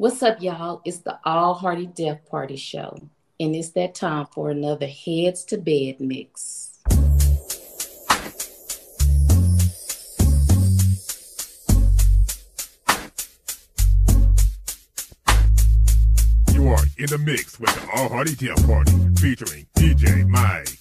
What's up, y'all? It's the All Hearty Def Party Show, and it's that time for another Heads to Bed mix. You are in the mix with the All Hearty Def Party featuring DJ Mike.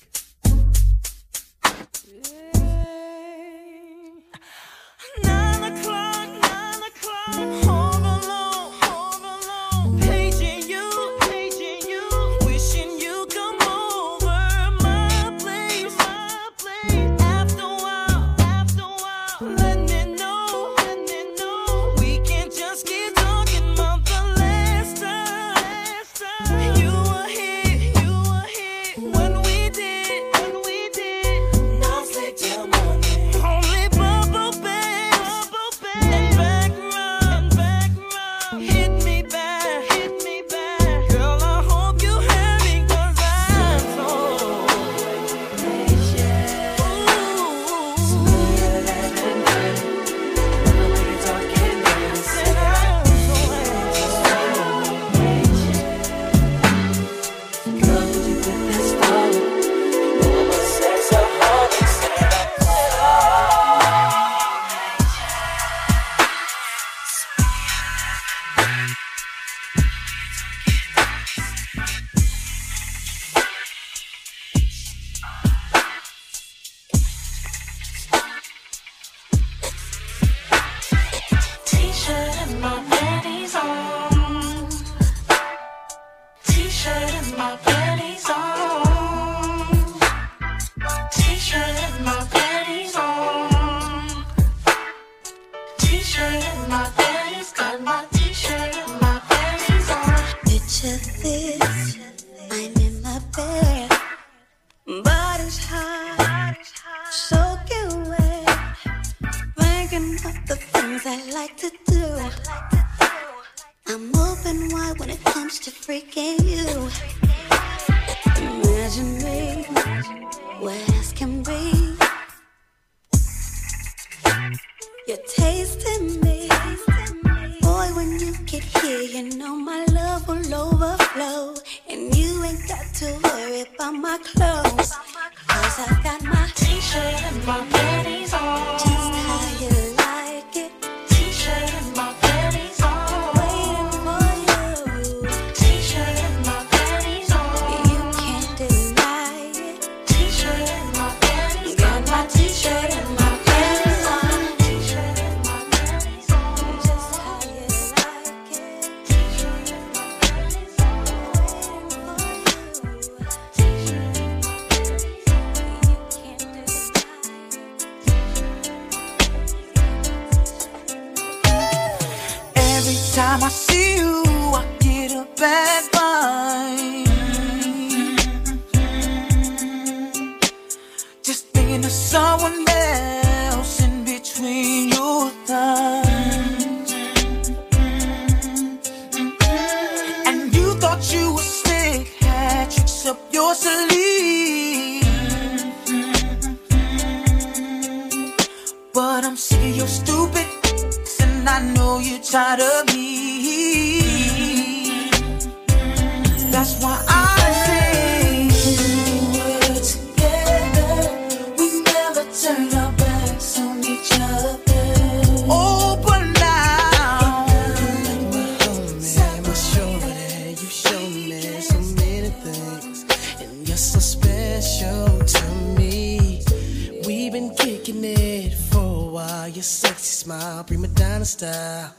smile, prima donna style.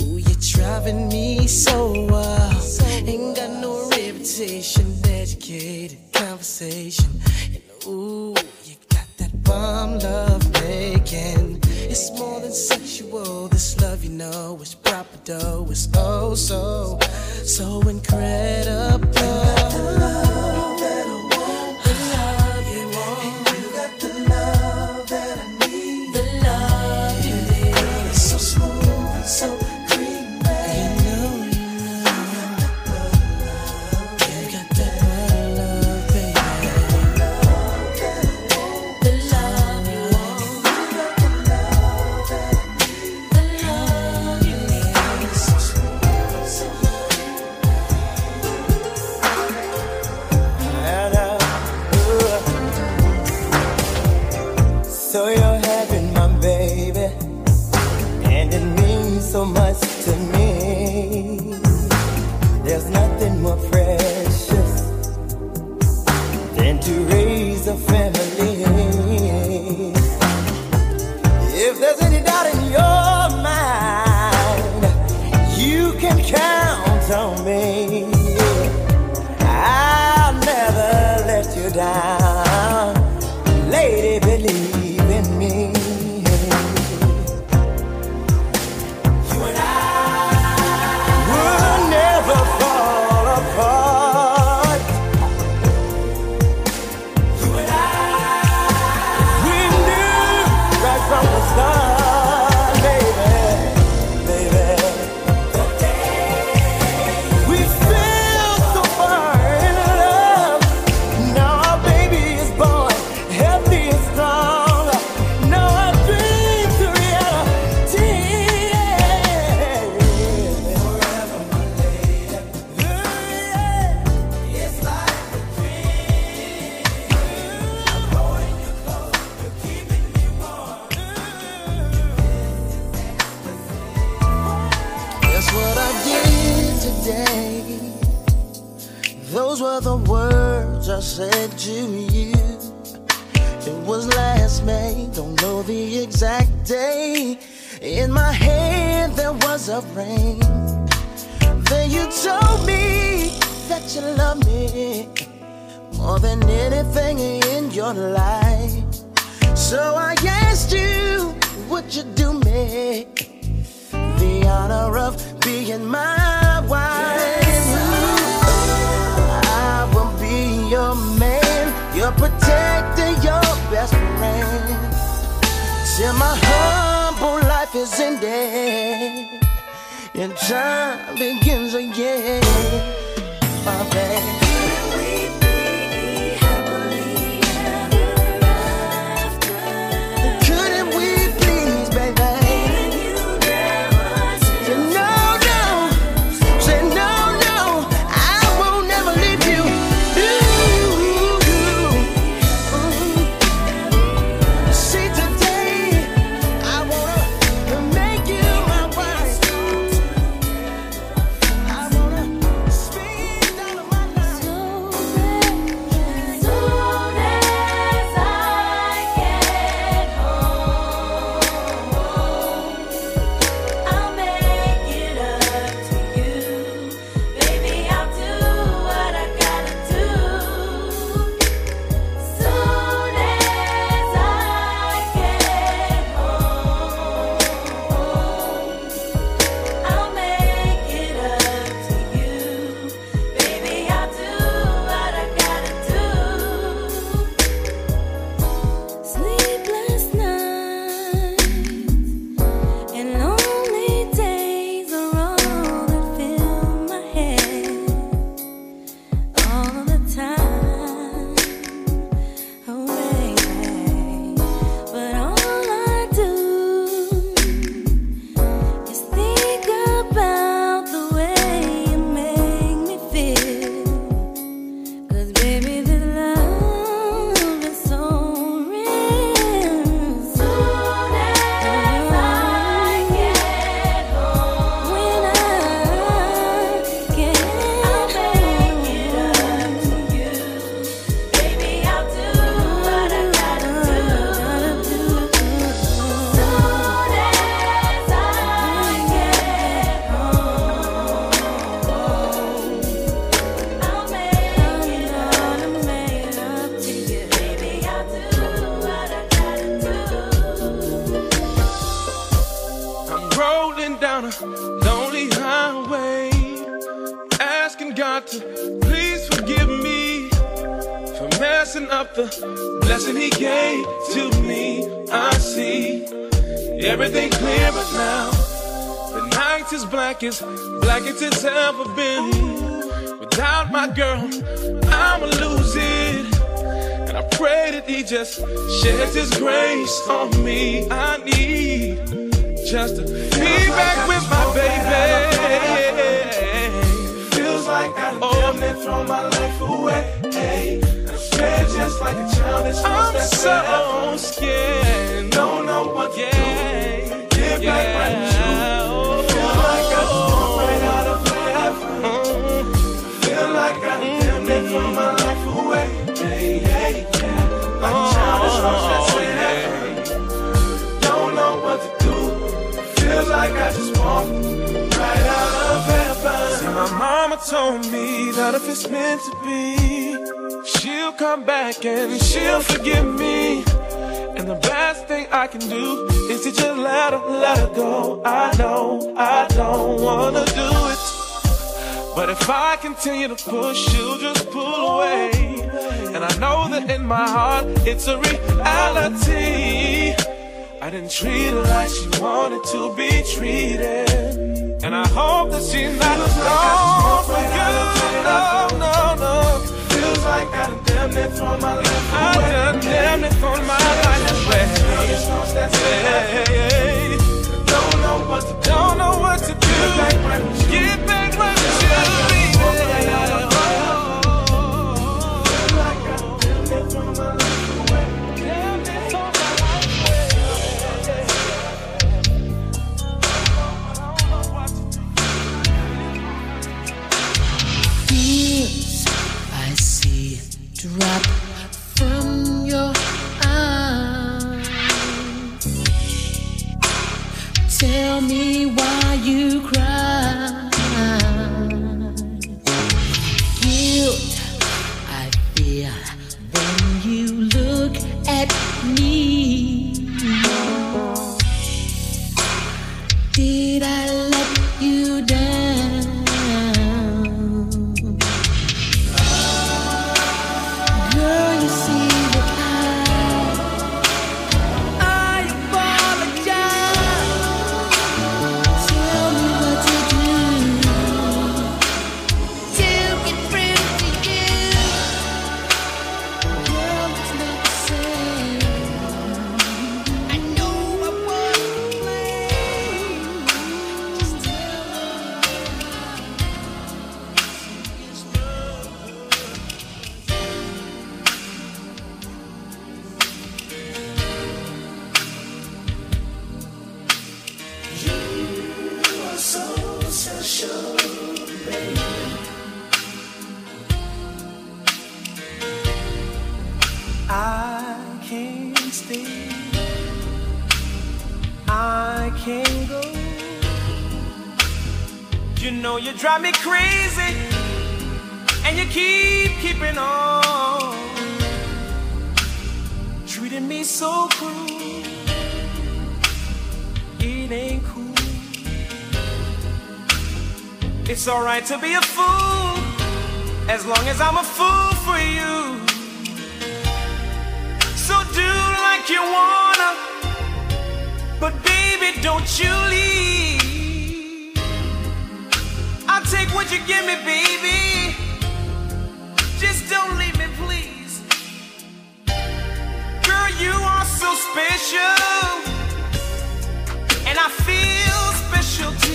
Ooh, you're driving me so wild. Ain't got no reputation, educated conversation. And ooh, you got that bomb love making. It's more than sexual. This love, you know, is proper though. It's oh so, so incredible. there was a rain. Then you told me that you love me more than anything in your life. So I asked you, would you do me the honor of being my wife? Yes. I will be your man, your protector, your best friend. Till my heart whole life is ended, and time begins again. My baby. down a lonely highway, asking God to please forgive me for messing up the blessing He gave to me. I see everything clear but now. The night is black as black as it's ever been. Without my girl, I'ma lose it. And I pray that He just sheds His grace on me. I need just to Feels be back with my baby. Feels like I oh. damn throw my life away. Hey, just like a child that's I'm so scared. Don't know what yeah. to do. Yeah. back. Oh. Feel like I oh. just right out of heaven. Mm. Uh-huh. Feel like I damn throw my life like I just walked right out of heaven. See, my mama told me that if it's meant to be, she'll come back and she'll forgive me. And the best thing I can do is to just let her, let her go. I know I don't wanna do it. But if I continue to push, she'll just pull away. And I know that in my heart, it's a reality. I didn't treat her like she wanted to be treated. And I hope that she's not gone for good. No, no, no. Feels like I done damn near thrown my life away. I done damn near thrown my life away. Hey, don't know what to do. Don't know what to do. Get back right with you. Get back me why you cry. It's to be a fool, as long as I'm a fool for you. So do like you wanna, but baby, don't you leave. I'll take what you give me, baby. Just don't leave me, please. Girl, you are so special, and I feel special too.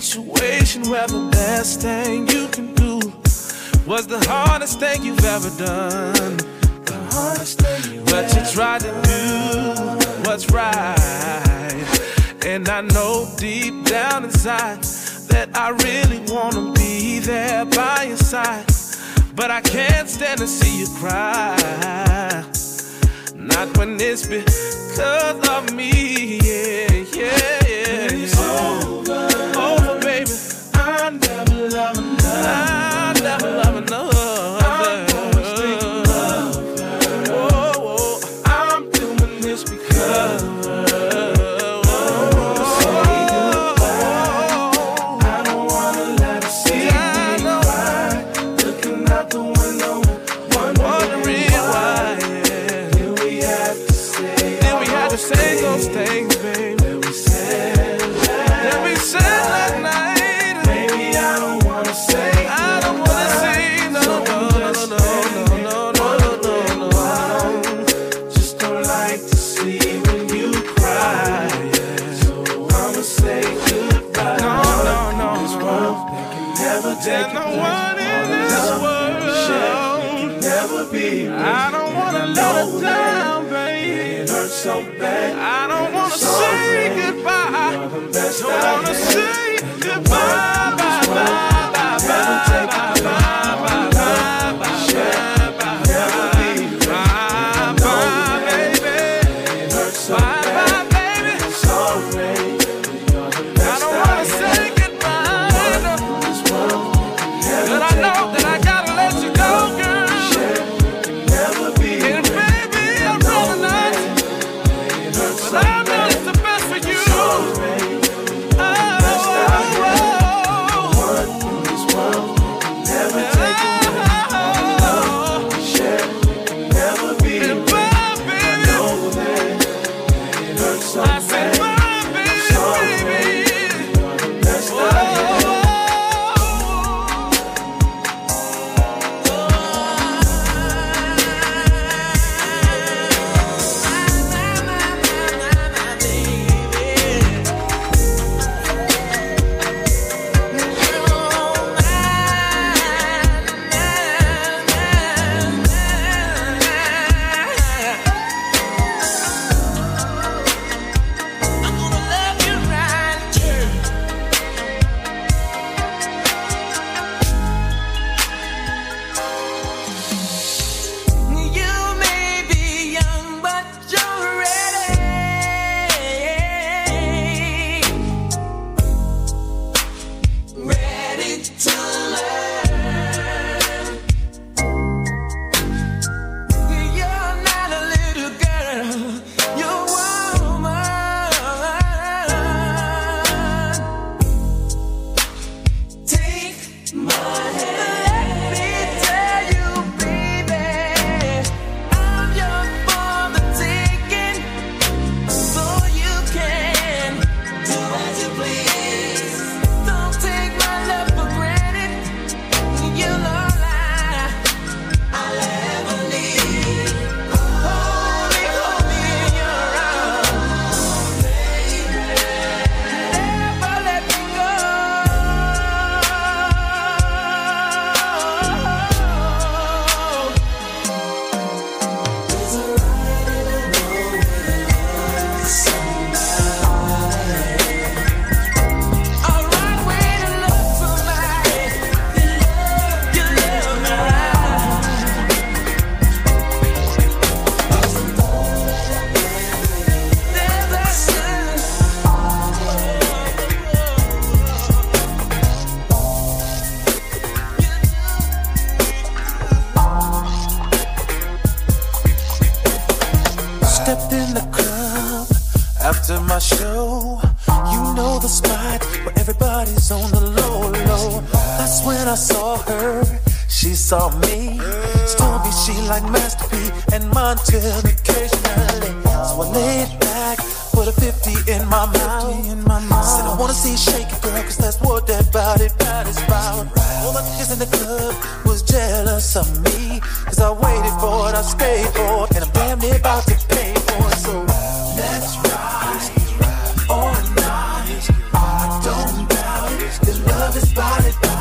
Situation where the best thing you can was the hardest thing you've ever done? The hardest thing you But you tried to do what's right. And I know deep down inside that I really wanna be there by your side. But I can't stand to see you cry. Not when it's because of me. Yeah, yeah, yeah. It's over, over, baby. I never love another. know it's the best for you. my and Montel occasionally. So I laid back, put a 50 in my mouth. In my mouth. Said I wanna see you shake it, girl, cause that's what that body body's about. All the kids in the club was jealous of me. Cause I waited for it, I stayed for it, and I'm damn near about to pay for it. So let's ride all night. I don't doubt it, love is body.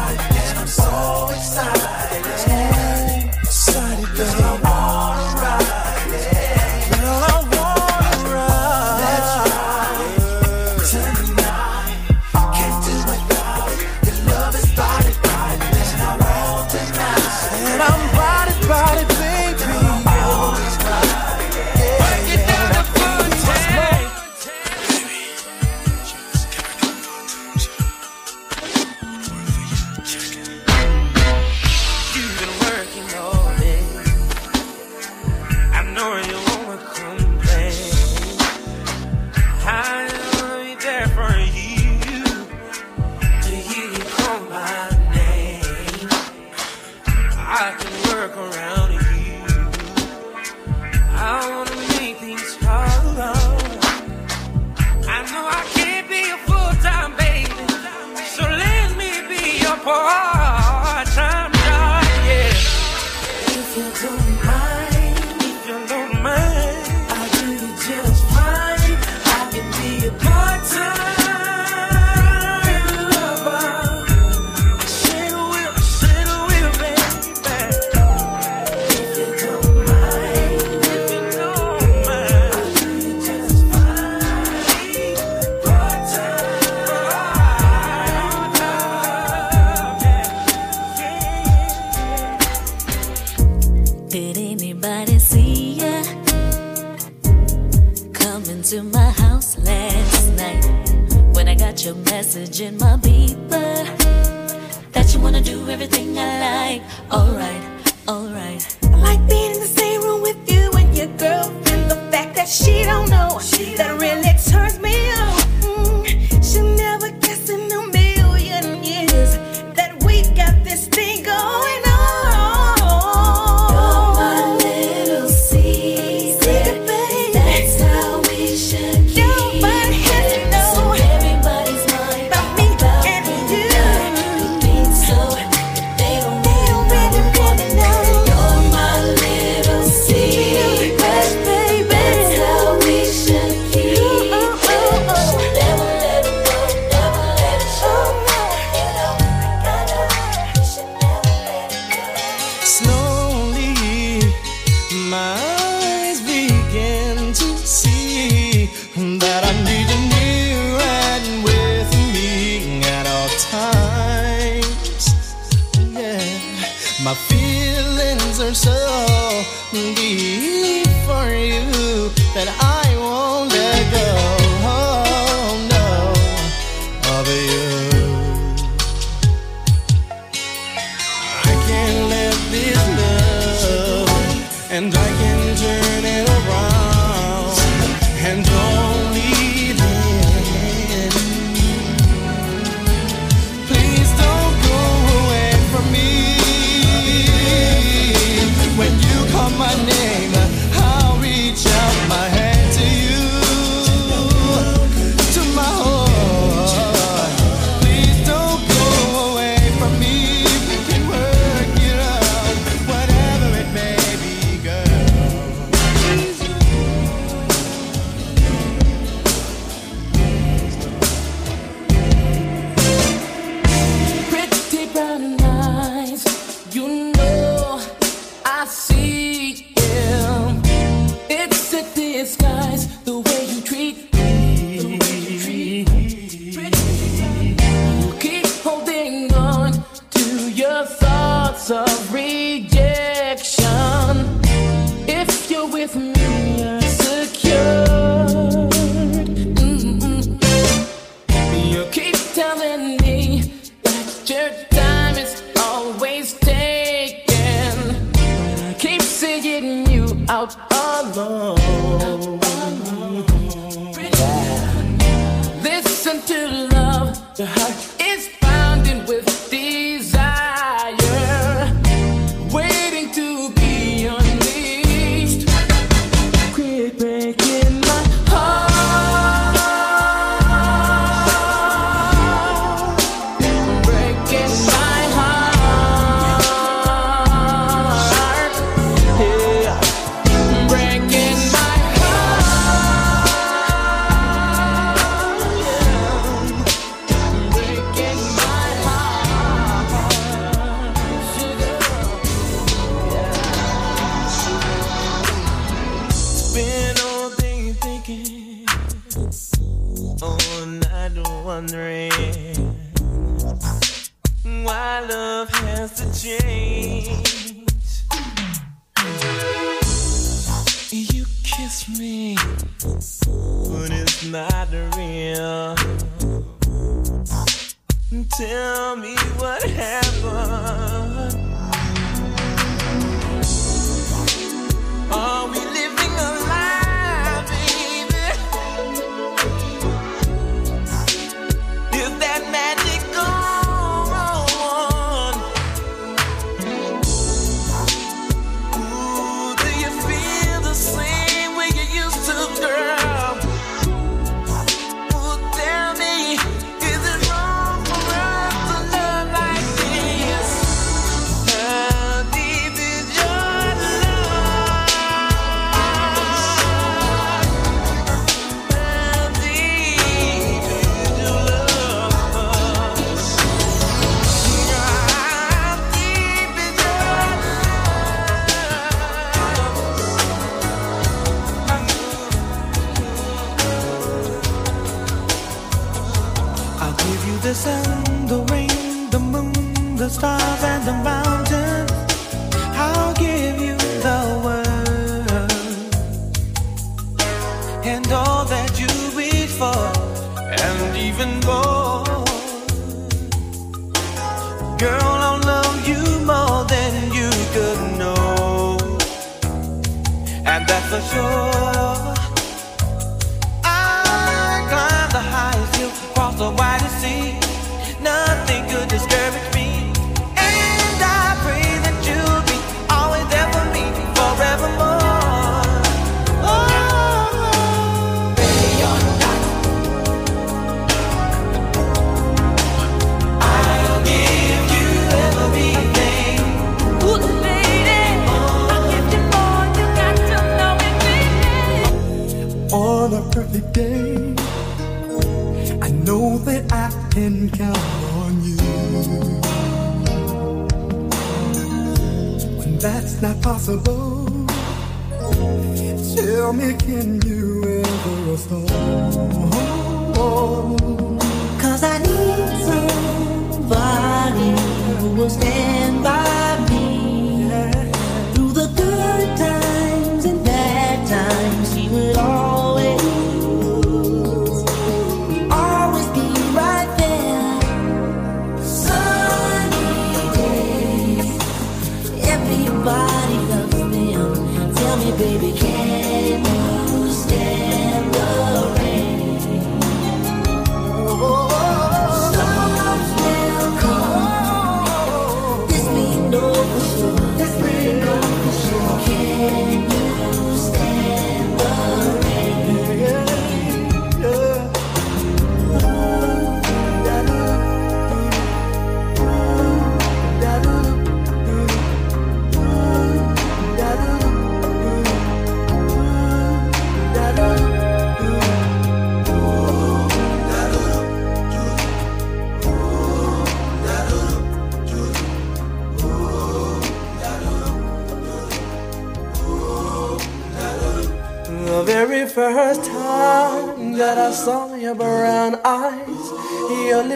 Ever stop?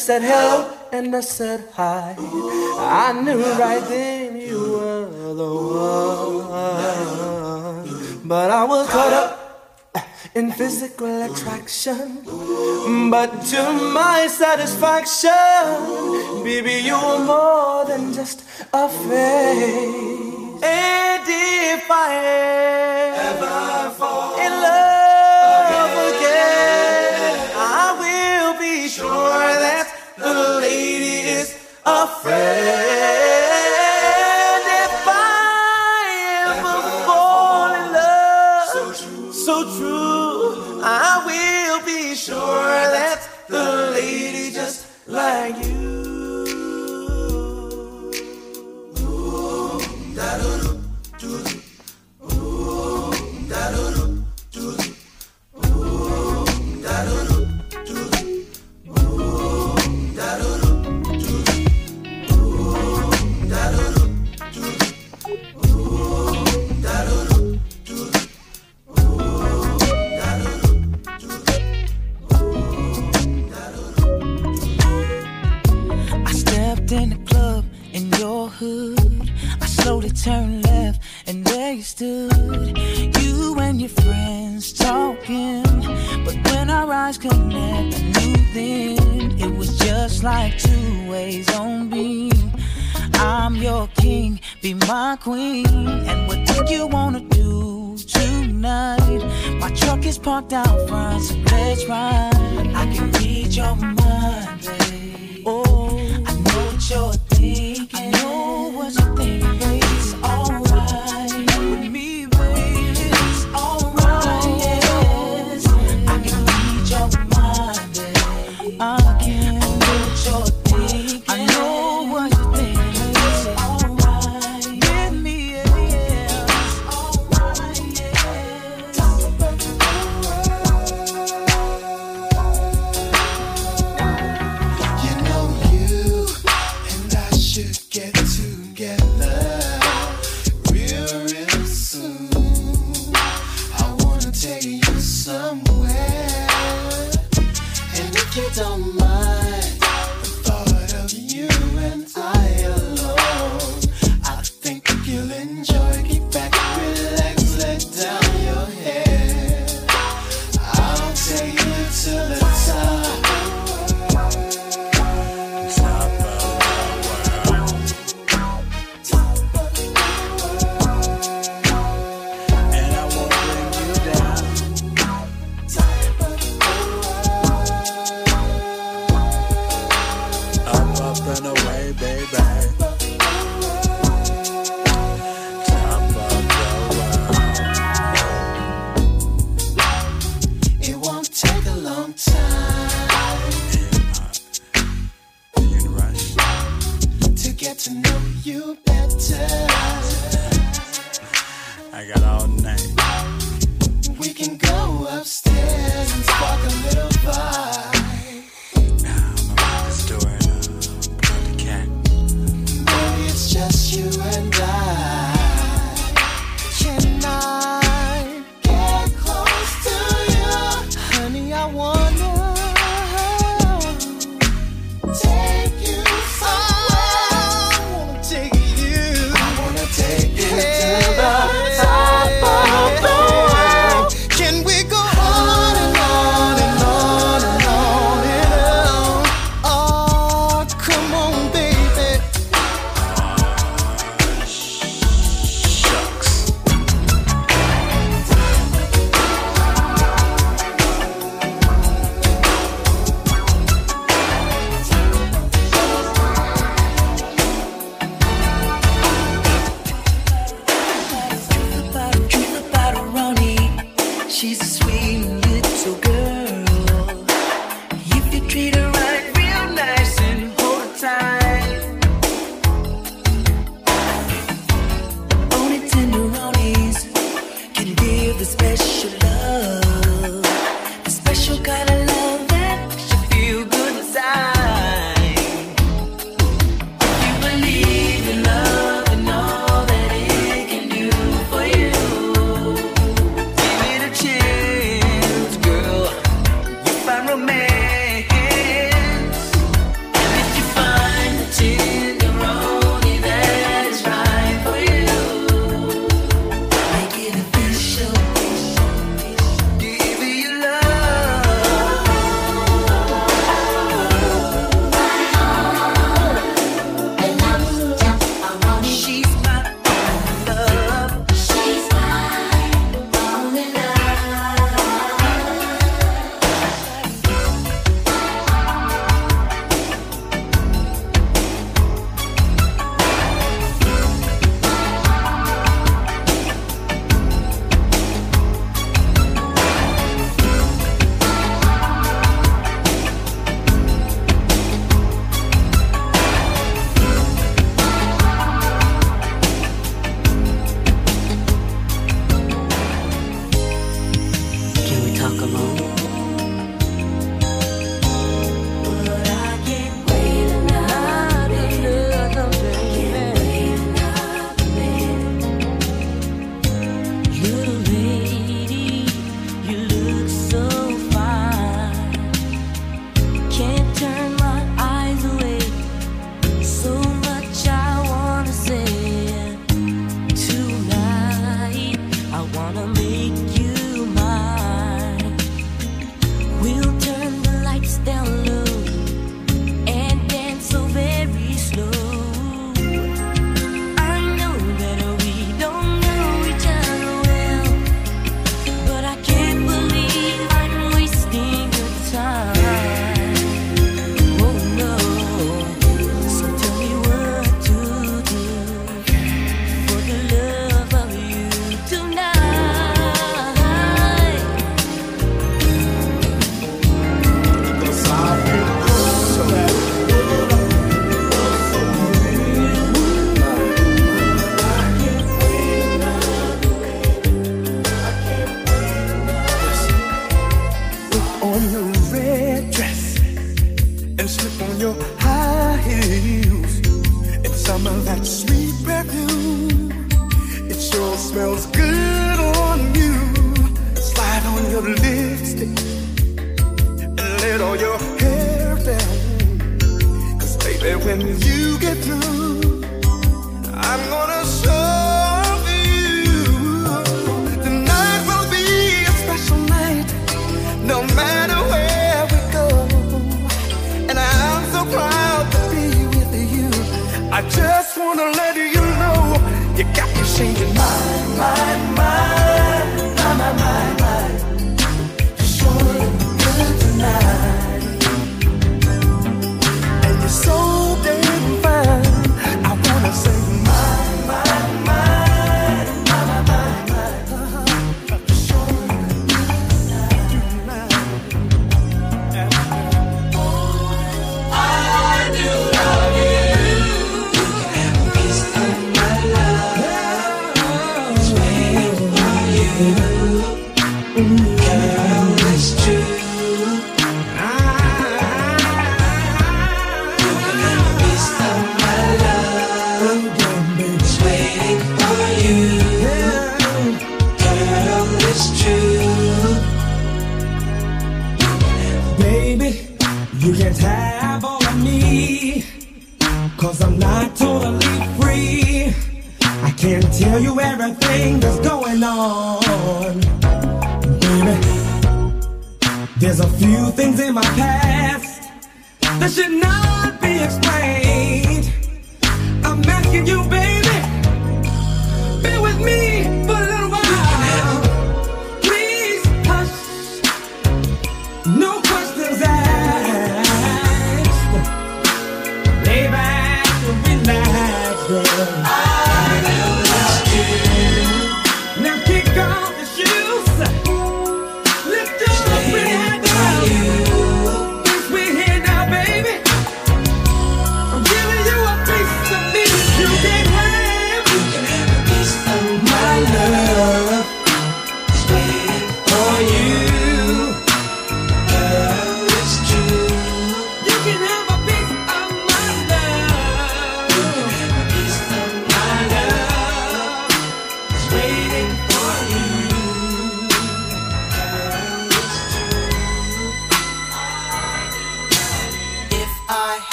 Said hello and I said hi. I knew right then you were the one. But I was caught up in physical attraction. But to my satisfaction, baby, you're more than just a face. And if I ever fall in love friend. If I ever fall in love, so true, I will be sure that the lady just like you. Hood. I slowly turned left, and there you stood. You and your friends talking. But when our eyes connect, I knew then it was just like two ways on beam. I'm your king, be my queen. And what do you wanna do tonight? My truck is parked out front, so let's ride. I can read your mind, babe. Oh, I know what you're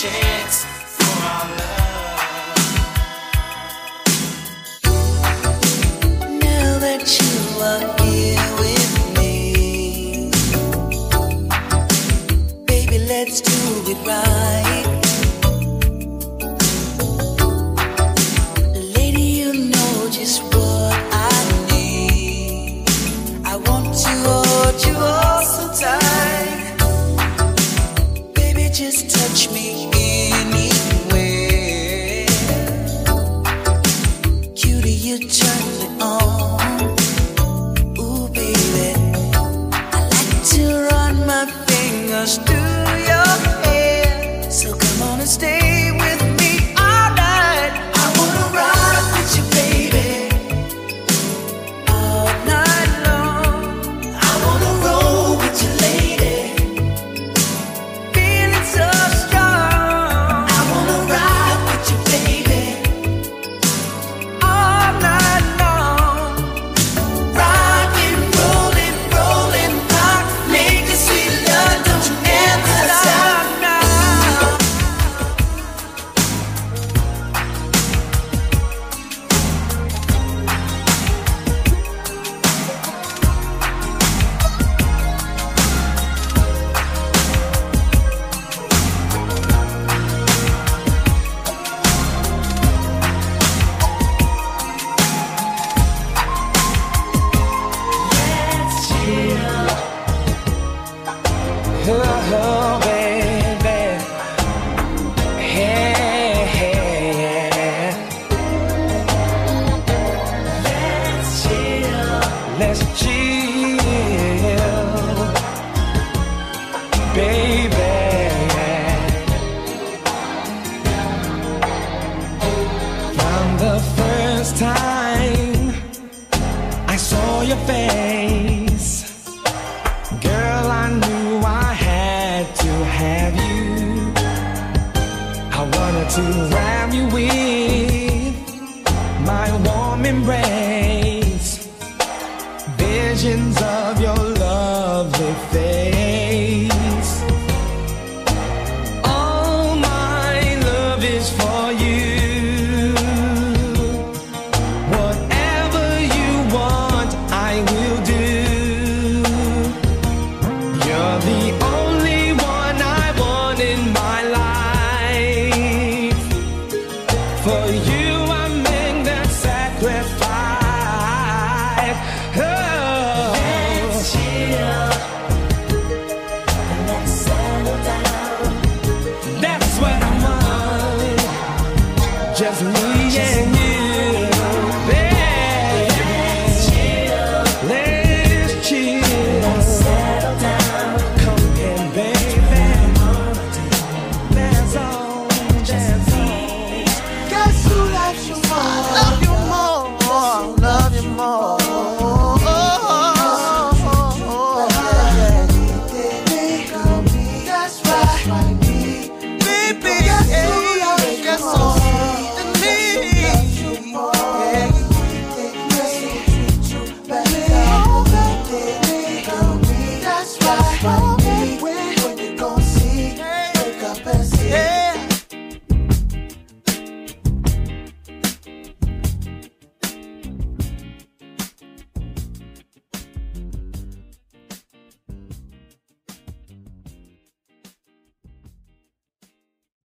chance for our love?